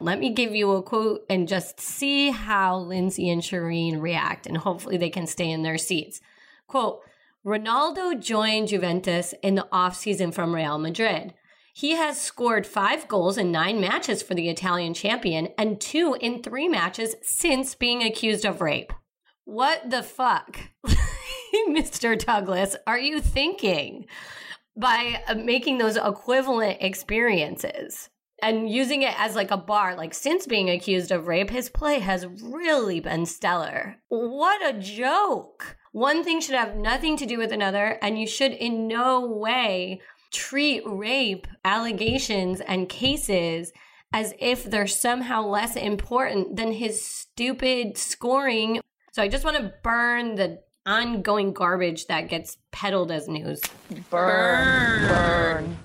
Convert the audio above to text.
Let me give you a quote and just see how Lindsay and Shireen react, and hopefully they can stay in their seats. Quote, Ronaldo joined Juventus in the offseason from Real Madrid. He has scored five goals in nine matches for the Italian champion and two in three matches since being accused of rape. What the fuck, Mr. Douglas, are you thinking by uh, making those equivalent experiences? And using it as like a bar like since being accused of rape his play has really been stellar. What a joke! One thing should have nothing to do with another and you should in no way treat rape allegations and cases as if they're somehow less important than his stupid scoring. So i just want to burn the ongoing garbage that gets peddled as news. Burn. Burn